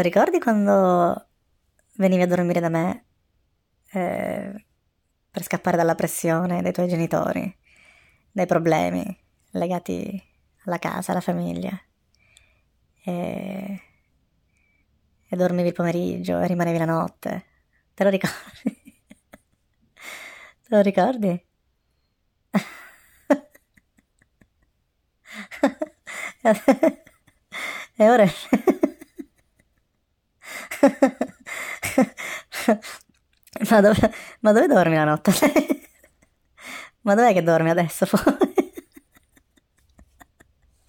Lo ricordi quando venivi a dormire da me eh, per scappare dalla pressione dei tuoi genitori, dai problemi legati alla casa, alla famiglia? E, e dormivi il pomeriggio e rimanevi la notte. Te lo ricordi? Te lo ricordi? e ora... ma, dove, ma dove dormi la notte? ma dov'è che dormi adesso?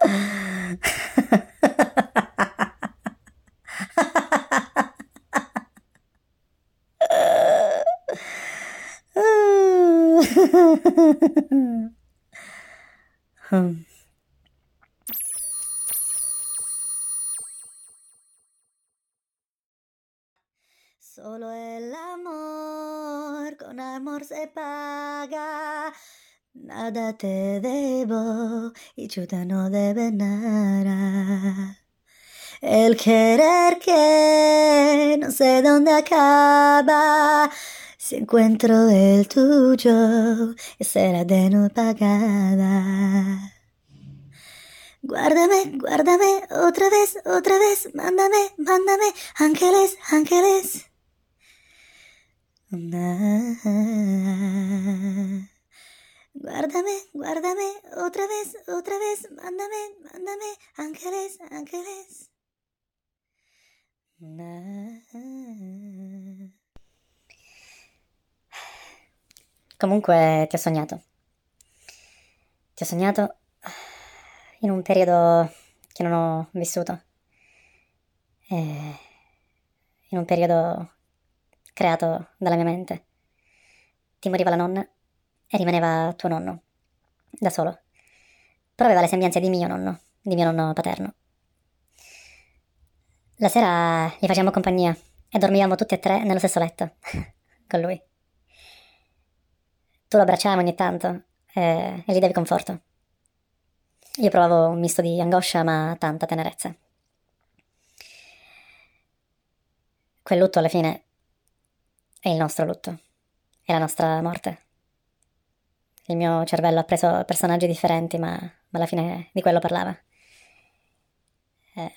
hmm. Solo el amor, con amor se paga. Nada te debo y chuta no debe nada. El querer que no sé dónde acaba. Si encuentro el tuyo, será de no pagada. Guárdame, guárdame, otra vez, otra vez, mándame, mándame, ángeles, ángeles. Guárdame, guárdame, otra vez, otra vez, mándame, mándame, ángeles, ángeles. Comunque ti ho sognato. Ti ho sognato in un periodo che non ho vissuto. E in un periodo creato dalla mia mente. Ti moriva la nonna e rimaneva tuo nonno, da solo. Però aveva le sembianze di mio nonno, di mio nonno paterno. La sera gli facevamo compagnia e dormivamo tutti e tre nello stesso letto, con lui. Tu lo abbracciavi ogni tanto e, e gli davi conforto. Io provavo un misto di angoscia ma tanta tenerezza. Quel lutto alla fine è il nostro lutto, è la nostra morte. Il mio cervello ha preso personaggi differenti, ma, ma alla fine di quello parlava. Eh,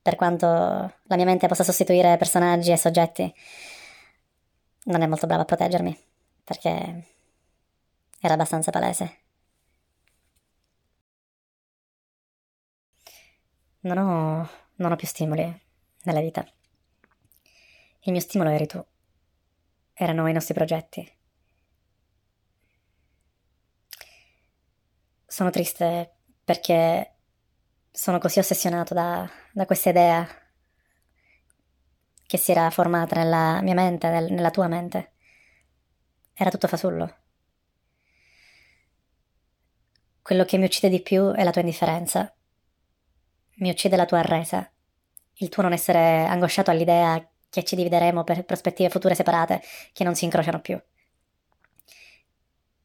per quanto la mia mente possa sostituire personaggi e soggetti, non è molto brava a proteggermi, perché era abbastanza palese. Non ho, non ho più stimoli nella vita. Il mio stimolo eri tu erano i nostri progetti. Sono triste perché sono così ossessionato da, da questa idea che si era formata nella mia mente, nel, nella tua mente. Era tutto fasullo. Quello che mi uccide di più è la tua indifferenza. Mi uccide la tua arresa. Il tuo non essere angosciato all'idea che ci divideremo per prospettive future separate, che non si incrociano più,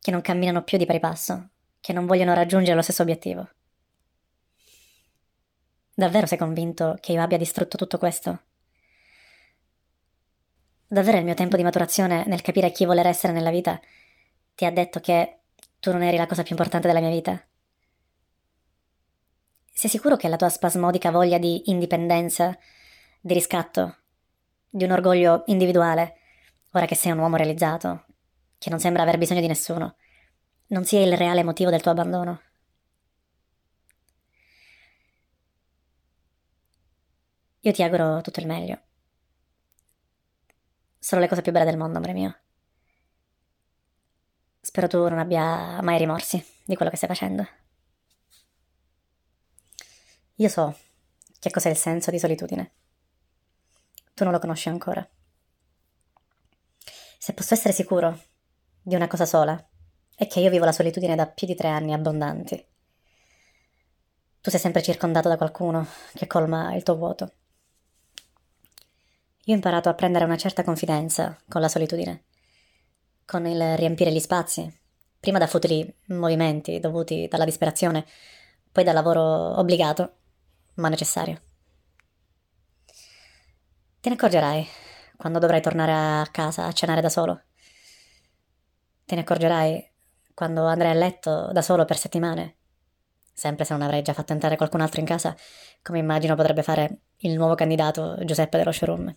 che non camminano più di pari passo, che non vogliono raggiungere lo stesso obiettivo. Davvero sei convinto che io abbia distrutto tutto questo? Davvero il mio tempo di maturazione nel capire chi voler essere nella vita ti ha detto che tu non eri la cosa più importante della mia vita? Sei sicuro che la tua spasmodica voglia di indipendenza, di riscatto, di un orgoglio individuale, ora che sei un uomo realizzato, che non sembra aver bisogno di nessuno, non sia il reale motivo del tuo abbandono. Io ti auguro tutto il meglio. Sono le cose più belle del mondo, amore mio. Spero tu non abbia mai rimorsi di quello che stai facendo. Io so che cos'è il senso di solitudine tu non lo conosci ancora. Se posso essere sicuro di una cosa sola, è che io vivo la solitudine da più di tre anni abbondanti. Tu sei sempre circondato da qualcuno che colma il tuo vuoto. Io ho imparato a prendere una certa confidenza con la solitudine, con il riempire gli spazi, prima da futili movimenti dovuti dalla disperazione, poi dal lavoro obbligato, ma necessario. Te ne accorgerai quando dovrai tornare a casa a cenare da solo. Te ne accorgerai quando andrai a letto da solo per settimane. Sempre se non avrai già fatto entrare qualcun altro in casa, come immagino potrebbe fare il nuovo candidato Giuseppe dello showroom.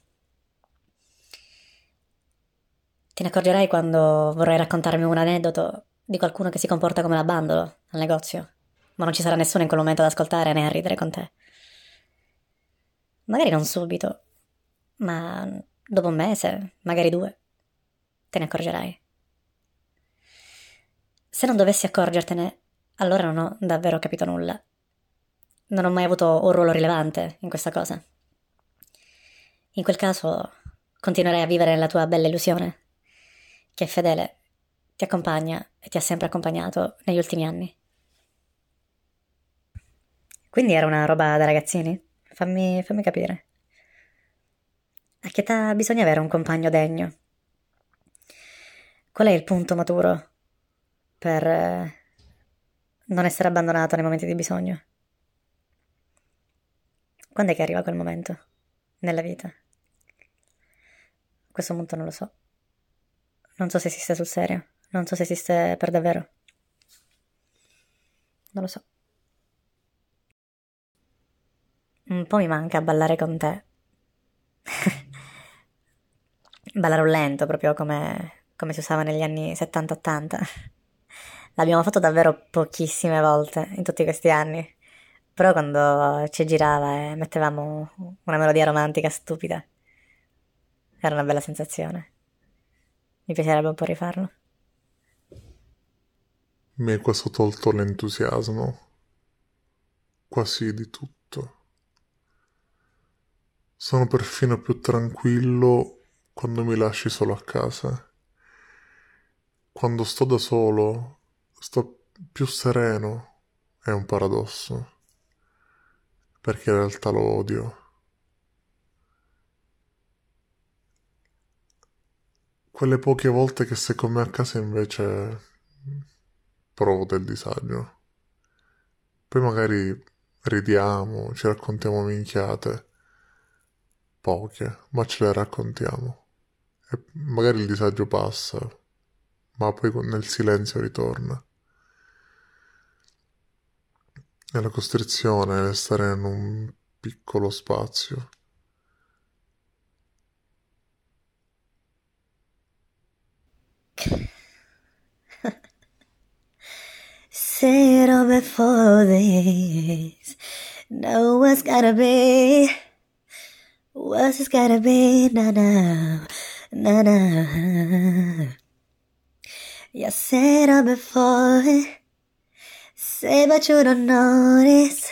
Te ne accorgerai quando vorrai raccontarmi un aneddoto di qualcuno che si comporta come la bandolo al negozio, ma non ci sarà nessuno in quel momento ad ascoltare né a ridere con te. Magari non subito, ma dopo un mese, magari due, te ne accorgerai. Se non dovessi accorgertene, allora non ho davvero capito nulla. Non ho mai avuto un ruolo rilevante in questa cosa. In quel caso continuerai a vivere nella tua bella illusione, che è fedele, ti accompagna e ti ha sempre accompagnato negli ultimi anni. Quindi era una roba da ragazzini? Fammi, fammi capire. A che età bisogna avere un compagno degno? Qual è il punto maturo per eh, non essere abbandonato nei momenti di bisogno? Quando è che arriva quel momento nella vita? A questo punto non lo so. Non so se esiste sul serio, non so se esiste per davvero. Non lo so. Un po' mi manca ballare con te. ballare un lento, proprio come, come si usava negli anni 70-80. L'abbiamo fatto davvero pochissime volte in tutti questi anni. Però quando ci girava e mettevamo una melodia romantica stupida, era una bella sensazione. Mi piacerebbe un po' rifarlo. Mi hai quasi tolto l'entusiasmo, quasi di tutto. Sono perfino più tranquillo quando mi lasci solo a casa. Quando sto da solo, sto più sereno. È un paradosso perché in realtà lo odio. Quelle poche volte che sei con me a casa invece provo del disagio. Poi magari ridiamo, ci raccontiamo minchiate. Poche, ma ce le raccontiamo. E magari il disagio passa, ma poi nel silenzio ritorna. È la costrizione stare in un piccolo spazio. All before this. Know what's gotta be. What's it gotta be? Na na, na na. Yeah, said it before. Say but you don't notice.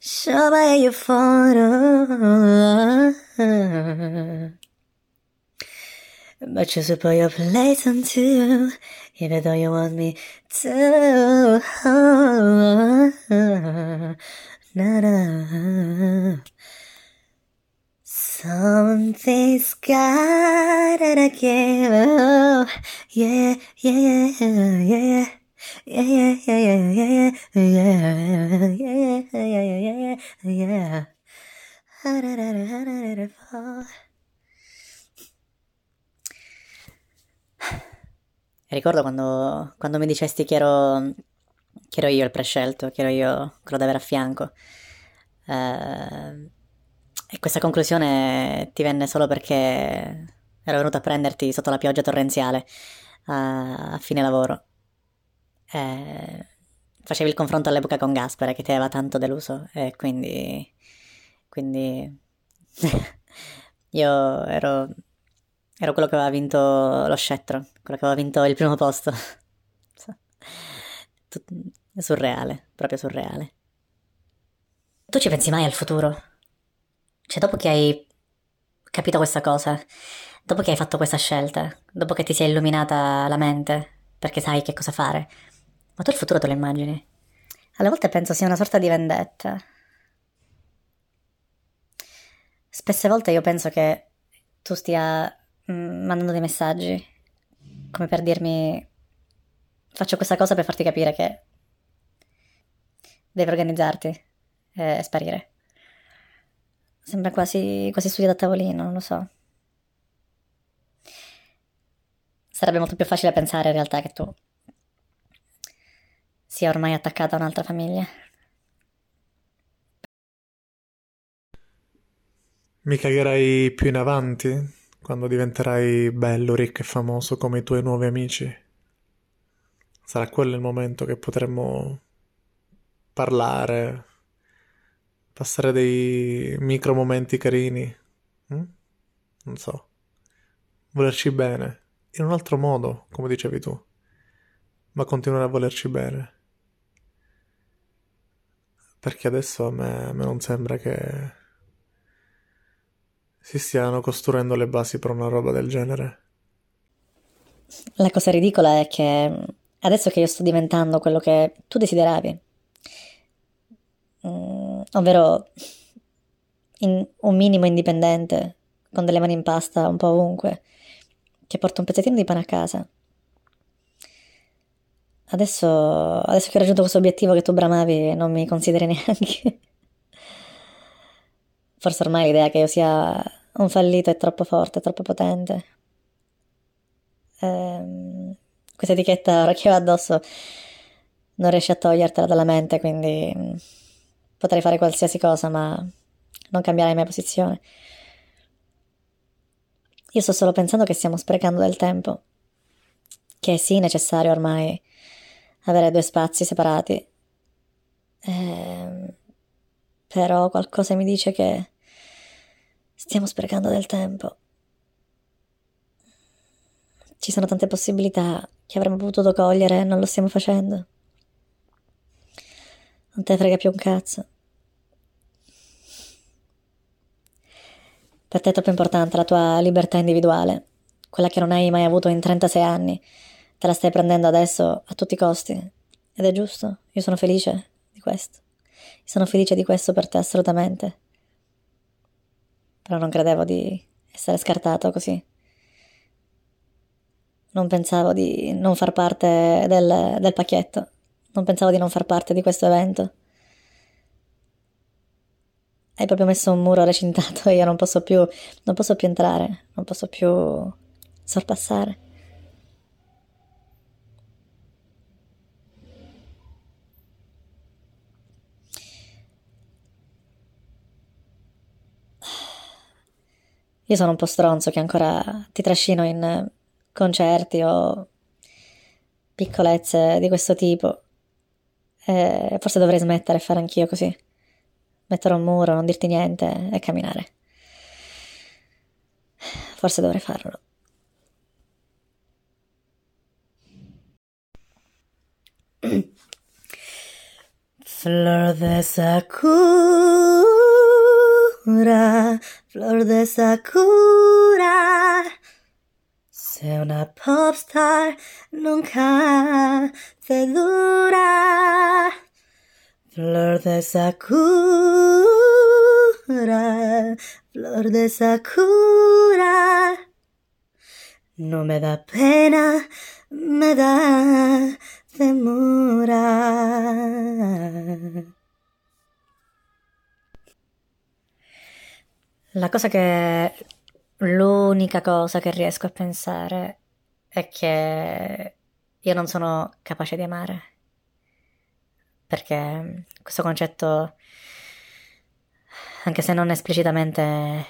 Show by your photo. But you put your place on too, even though you want me to. Na na. Something's gotta give. Oh, yeah, yeah, yeah, yeah. Yeah, yeah, yeah, yeah, yeah, yeah, yeah, yeah, yeah, yeah, yeah. Ricordo quando, quando mi dicesti che ero, che ero io il prescelto, che ero io quello da avere a fianco. Uh, e questa conclusione ti venne solo perché ero venuto a prenderti sotto la pioggia torrenziale a, a fine lavoro eh, facevi il confronto all'epoca con Gaspare che ti aveva tanto deluso e quindi, quindi io ero, ero quello che aveva vinto lo scettro, quello che aveva vinto il primo posto. Surreale, proprio surreale. Tu ci pensi mai al futuro? Cioè, dopo che hai capito questa cosa, dopo che hai fatto questa scelta, dopo che ti si è illuminata la mente, perché sai che cosa fare, ma tu il futuro te lo immagini? Alle volte penso sia una sorta di vendetta. Spesse volte io penso che tu stia mm, mandando dei messaggi, come per dirmi faccio questa cosa per farti capire che devi organizzarti e sparire. Sembra quasi, quasi studiato a tavolino, non lo so. Sarebbe molto più facile pensare in realtà che tu sia ormai attaccata a un'altra famiglia. Mi cagherai più in avanti, quando diventerai bello, ricco e famoso come i tuoi nuovi amici. Sarà quello il momento che potremmo parlare, passare dei micro momenti carini. Mm? Non so. Volerci bene, in un altro modo, come dicevi tu, ma continuare a volerci bene. Perché adesso a me, a me non sembra che si stiano costruendo le basi per una roba del genere. La cosa ridicola è che adesso che io sto diventando quello che tu desideravi, mm, ovvero in un minimo indipendente, con delle mani in pasta un po' ovunque, che porta un pezzettino di pane a casa. Adesso, adesso che ho raggiunto questo obiettivo che tu bramavi, non mi consideri neanche. Forse ormai l'idea che io sia un fallito è troppo forte, troppo potente. Ehm, questa etichetta ora che ho addosso non riesci a togliertela dalla mente, quindi mm, potrei fare qualsiasi cosa, ma non cambiare la mia posizione. Io sto solo pensando che stiamo sprecando del tempo, che è sì necessario ormai avere due spazi separati. Eh, però qualcosa mi dice che stiamo sprecando del tempo. Ci sono tante possibilità che avremmo potuto cogliere e non lo stiamo facendo. Non te frega più un cazzo. Per te è troppo importante la tua libertà individuale, quella che non hai mai avuto in 36 anni. Te la stai prendendo adesso a tutti i costi. Ed è giusto, io sono felice di questo. Sono felice di questo per te assolutamente. Però non credevo di essere scartato così. Non pensavo di non far parte del, del pacchetto. Non pensavo di non far parte di questo evento. Hai proprio messo un muro recintato e io non posso più, non posso più entrare, non posso più sorpassare. Io sono un po' stronzo che ancora ti trascino in concerti o piccolezze di questo tipo. E forse dovrei smettere e fare anch'io così mettere un muro, non dirti niente e camminare. Forse dovrei farlo. Flor de sakura, flor de sakura. Se una popstar nunca te dura. Flor de sakura, flor de sakura. No me da pena, me da temura. La cosa che... L'unica cosa che riesco a pensare è che io non sono capace di amare perché questo concetto, anche se non esplicitamente,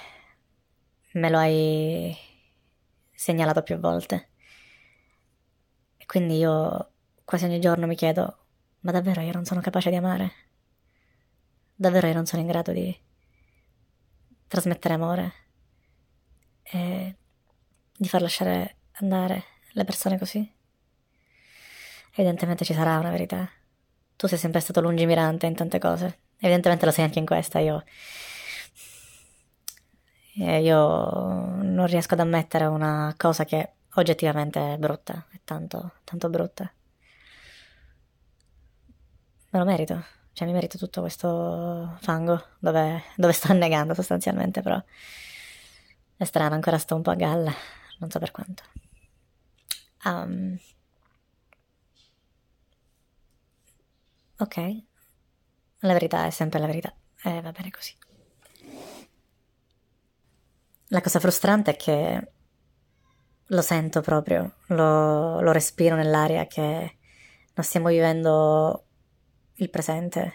me lo hai segnalato più volte. E quindi io quasi ogni giorno mi chiedo, ma davvero io non sono capace di amare? Davvero io non sono in grado di trasmettere amore e di far lasciare andare le persone così? Evidentemente ci sarà una verità. Tu sei sempre stato lungimirante in tante cose. Evidentemente lo sei anche in questa. Io. Io non riesco ad ammettere una cosa che oggettivamente è brutta. È tanto, tanto brutta. Me lo merito. Cioè, mi merito tutto questo fango dove, dove sto annegando sostanzialmente, però. È strano, ancora sto un po' a galla. Non so per quanto. Um, Ok, la verità è sempre la verità e va bene così. la cosa frustrante è che lo sento proprio, lo, lo respiro nell'aria che non stiamo vivendo il presente,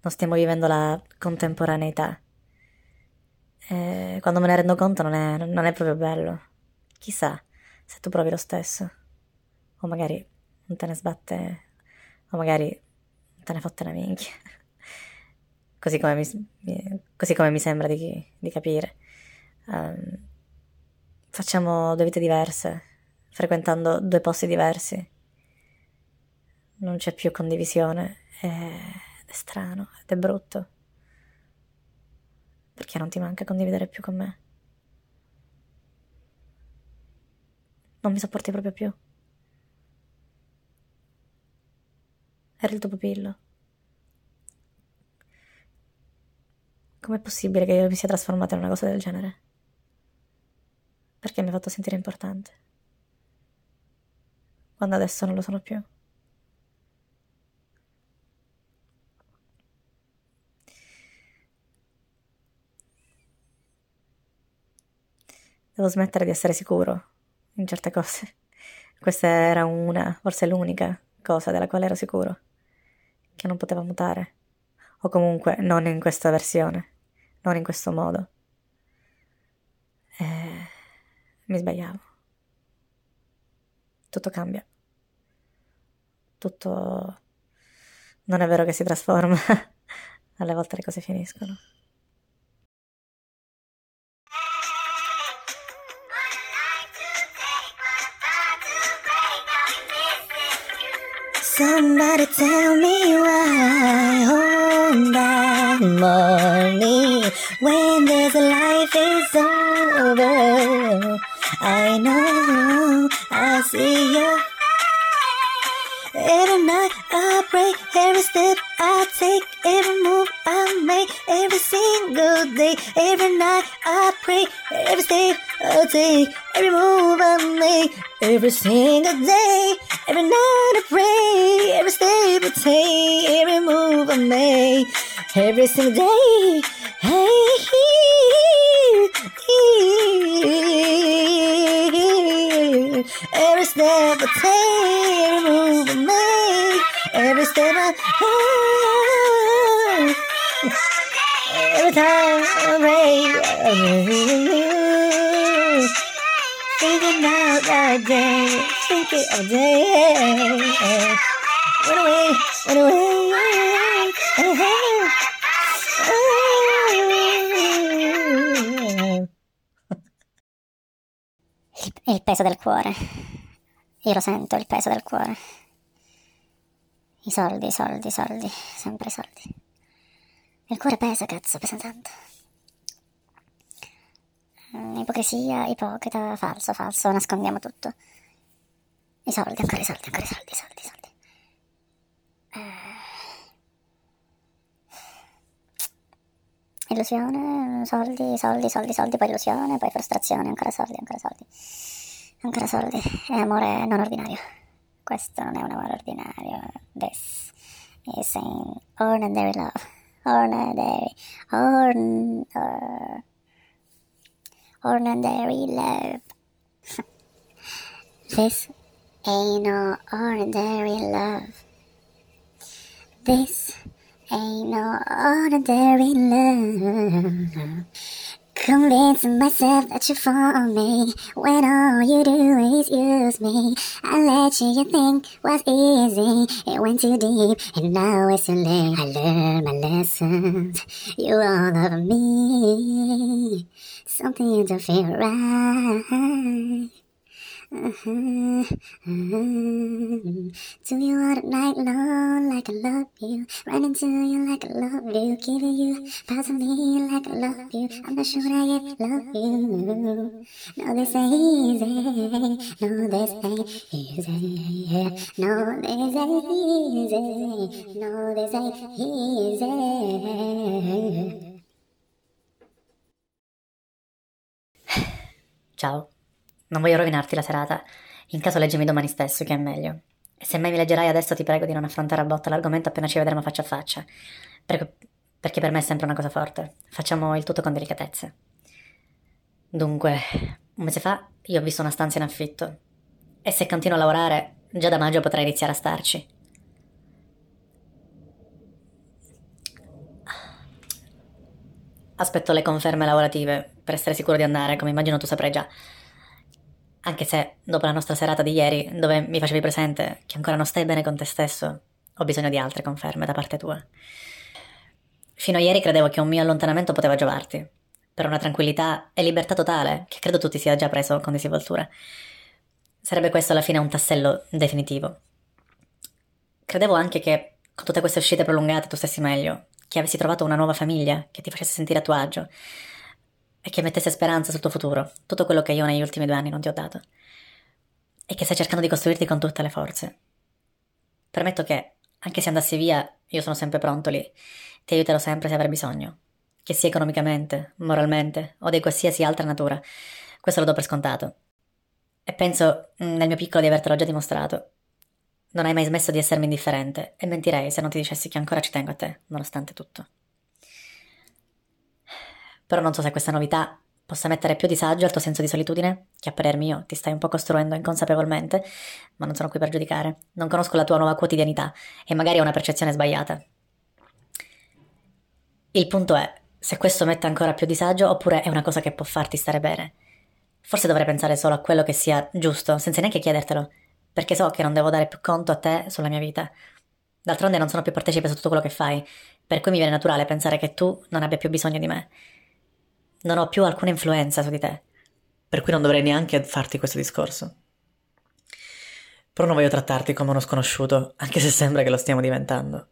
non stiamo vivendo la contemporaneità. E quando me ne rendo conto non è, non è proprio bello. Chissà se tu provi lo stesso. O magari non te ne sbatte, o magari te ne fotte una minchia. Così come mi, così come mi sembra di, di capire. Um, facciamo due vite diverse, frequentando due posti diversi. Non c'è più condivisione ed è strano ed è brutto. Perché non ti manca condividere più con me? Non mi sopporti proprio più. Eri il tuo pupillo. Com'è possibile che io mi sia trasformata in una cosa del genere? Perché mi ha fatto sentire importante. Quando adesso non lo sono più. Devo smettere di essere sicuro in certe cose. Questa era una, forse l'unica cosa della quale ero sicuro, che non poteva mutare, o comunque non in questa versione, non in questo modo. E mi sbagliavo. Tutto cambia. Tutto... Non è vero che si trasforma. Alle volte le cose finiscono. Somebody tell me why on that morning when this life is over. I know I'll see you. Every night I pray, every step I take, every move make, every single day. Every night I pray, every step I take, every move I make, every single day. Every night I pray, every step I take, every move I make, every single day. Hey, every step I take, every move I make, every step I take, Il, il peso del cuore. Io lo sento, il peso del cuore. I soldi, i soldi, i soldi, sempre i soldi. Il cuore pesa, cazzo, pesa tanto. Mm, ipocrisia, ipocrita, falso, falso, nascondiamo tutto. I soldi, ancora i soldi, ancora i soldi, i soldi, i soldi. Uh, illusione, soldi, soldi, soldi, soldi, poi illusione, poi frustrazione, ancora soldi, ancora soldi. Ancora soldi. E amore non ordinario. Questo non è un amore ordinario. This is an ordinary love. Ordinary. Ordinary love. this ain't no ordinary love. This ain't no ordinary love. Convincing myself that you for me when all you do is use me. I let you, you think was easy. It went too deep, and now it's too late. I learned my lessons. You all over me. Something don't feel right. Mm-hmm. Do you want a night long like I love you? Running to you like I love you, giving you parts of me like I love you. I'm not sure I yet love you. No, this ain't easy. No, this ain't easy. No, this ain't easy. No, this ain't easy. Ciao. Non voglio rovinarti la serata. In caso leggimi domani stesso, che è meglio. E se mai mi leggerai adesso ti prego di non affrontare a botta l'argomento appena ci vedremo faccia a faccia. Perché, perché per me è sempre una cosa forte. Facciamo il tutto con delicatezza. Dunque, un mese fa io ho visto una stanza in affitto. E se continuo a lavorare, già da maggio potrei iniziare a starci. Aspetto le conferme lavorative per essere sicuro di andare, come immagino tu saprai già. Anche se, dopo la nostra serata di ieri, dove mi facevi presente che ancora non stai bene con te stesso, ho bisogno di altre conferme da parte tua. Fino a ieri credevo che un mio allontanamento poteva giovarti, per una tranquillità e libertà totale che credo tu ti sia già preso con disinvoltura. Sarebbe questo alla fine un tassello definitivo. Credevo anche che con tutte queste uscite prolungate tu stessi meglio, che avessi trovato una nuova famiglia che ti facesse sentire a tuo agio e che mettesse speranza sul tuo futuro, tutto quello che io negli ultimi due anni non ti ho dato. E che stai cercando di costruirti con tutte le forze. Permetto che, anche se andassi via, io sono sempre pronto lì. Ti aiuterò sempre se avrai bisogno. Che sia economicamente, moralmente o di qualsiasi altra natura. Questo lo do per scontato. E penso, mm, nel mio piccolo, di avertelo già dimostrato. Non hai mai smesso di essermi indifferente e mentirei se non ti dicessi che ancora ci tengo a te, nonostante tutto. Però non so se questa novità possa mettere più disagio al tuo senso di solitudine, che a parer mio ti stai un po' costruendo inconsapevolmente, ma non sono qui per giudicare. Non conosco la tua nuova quotidianità e magari ho una percezione sbagliata. Il punto è se questo mette ancora più disagio oppure è una cosa che può farti stare bene. Forse dovrei pensare solo a quello che sia giusto, senza neanche chiedertelo, perché so che non devo dare più conto a te sulla mia vita. D'altronde non sono più partecipe su tutto quello che fai, per cui mi viene naturale pensare che tu non abbia più bisogno di me non ho più alcuna influenza su di te, per cui non dovrei neanche farti questo discorso. Però non voglio trattarti come uno sconosciuto, anche se sembra che lo stiamo diventando.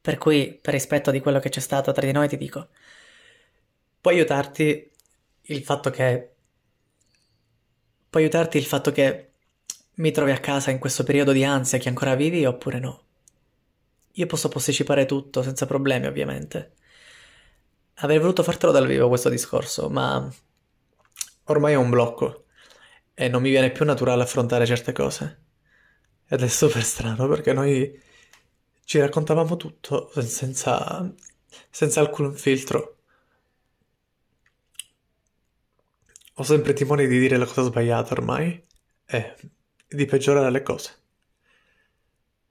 Per cui, per rispetto di quello che c'è stato tra di noi, ti dico, può aiutarti il fatto che... può aiutarti il fatto che mi trovi a casa in questo periodo di ansia che ancora vivi oppure no. Io posso posticipare tutto senza problemi, ovviamente. Avrei voluto fartelo dal vivo questo discorso, ma ormai è un blocco e non mi viene più naturale affrontare certe cose. Ed è super strano perché noi ci raccontavamo tutto senza, senza alcun filtro. Ho sempre timore di dire la cosa sbagliata ormai e di peggiorare le cose.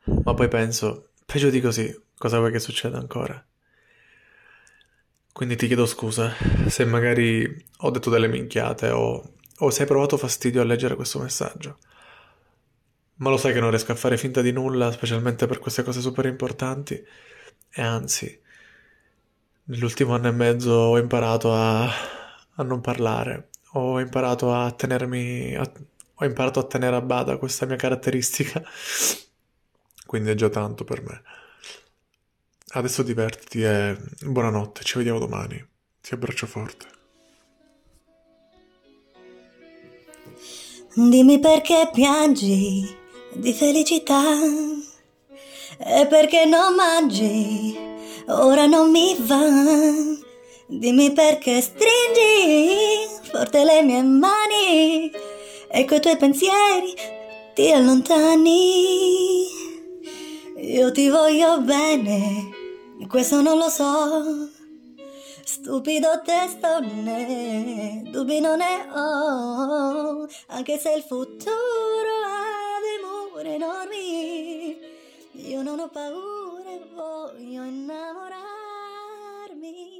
Ma poi penso, peggio di così, cosa vuoi che succeda ancora? Quindi ti chiedo scusa se magari ho detto delle minchiate o, o se hai provato fastidio a leggere questo messaggio. Ma lo sai che non riesco a fare finta di nulla, specialmente per queste cose super importanti. E anzi, nell'ultimo anno e mezzo ho imparato a, a non parlare, ho imparato a tenermi, a, ho imparato a tenere a bada questa mia caratteristica. Quindi è già tanto per me. Adesso divertiti e buonanotte, ci vediamo domani. Ti abbraccio forte. Dimmi perché piangi di felicità e perché non mangi, ora non mi va. Dimmi perché stringi forte le mie mani e coi tuoi pensieri ti allontani. Io ti voglio bene e questo non lo so. Stupido testo né, dubbi non ne ho, anche se il futuro ha dei muri enormi, io non ho paura e voglio innamorarmi.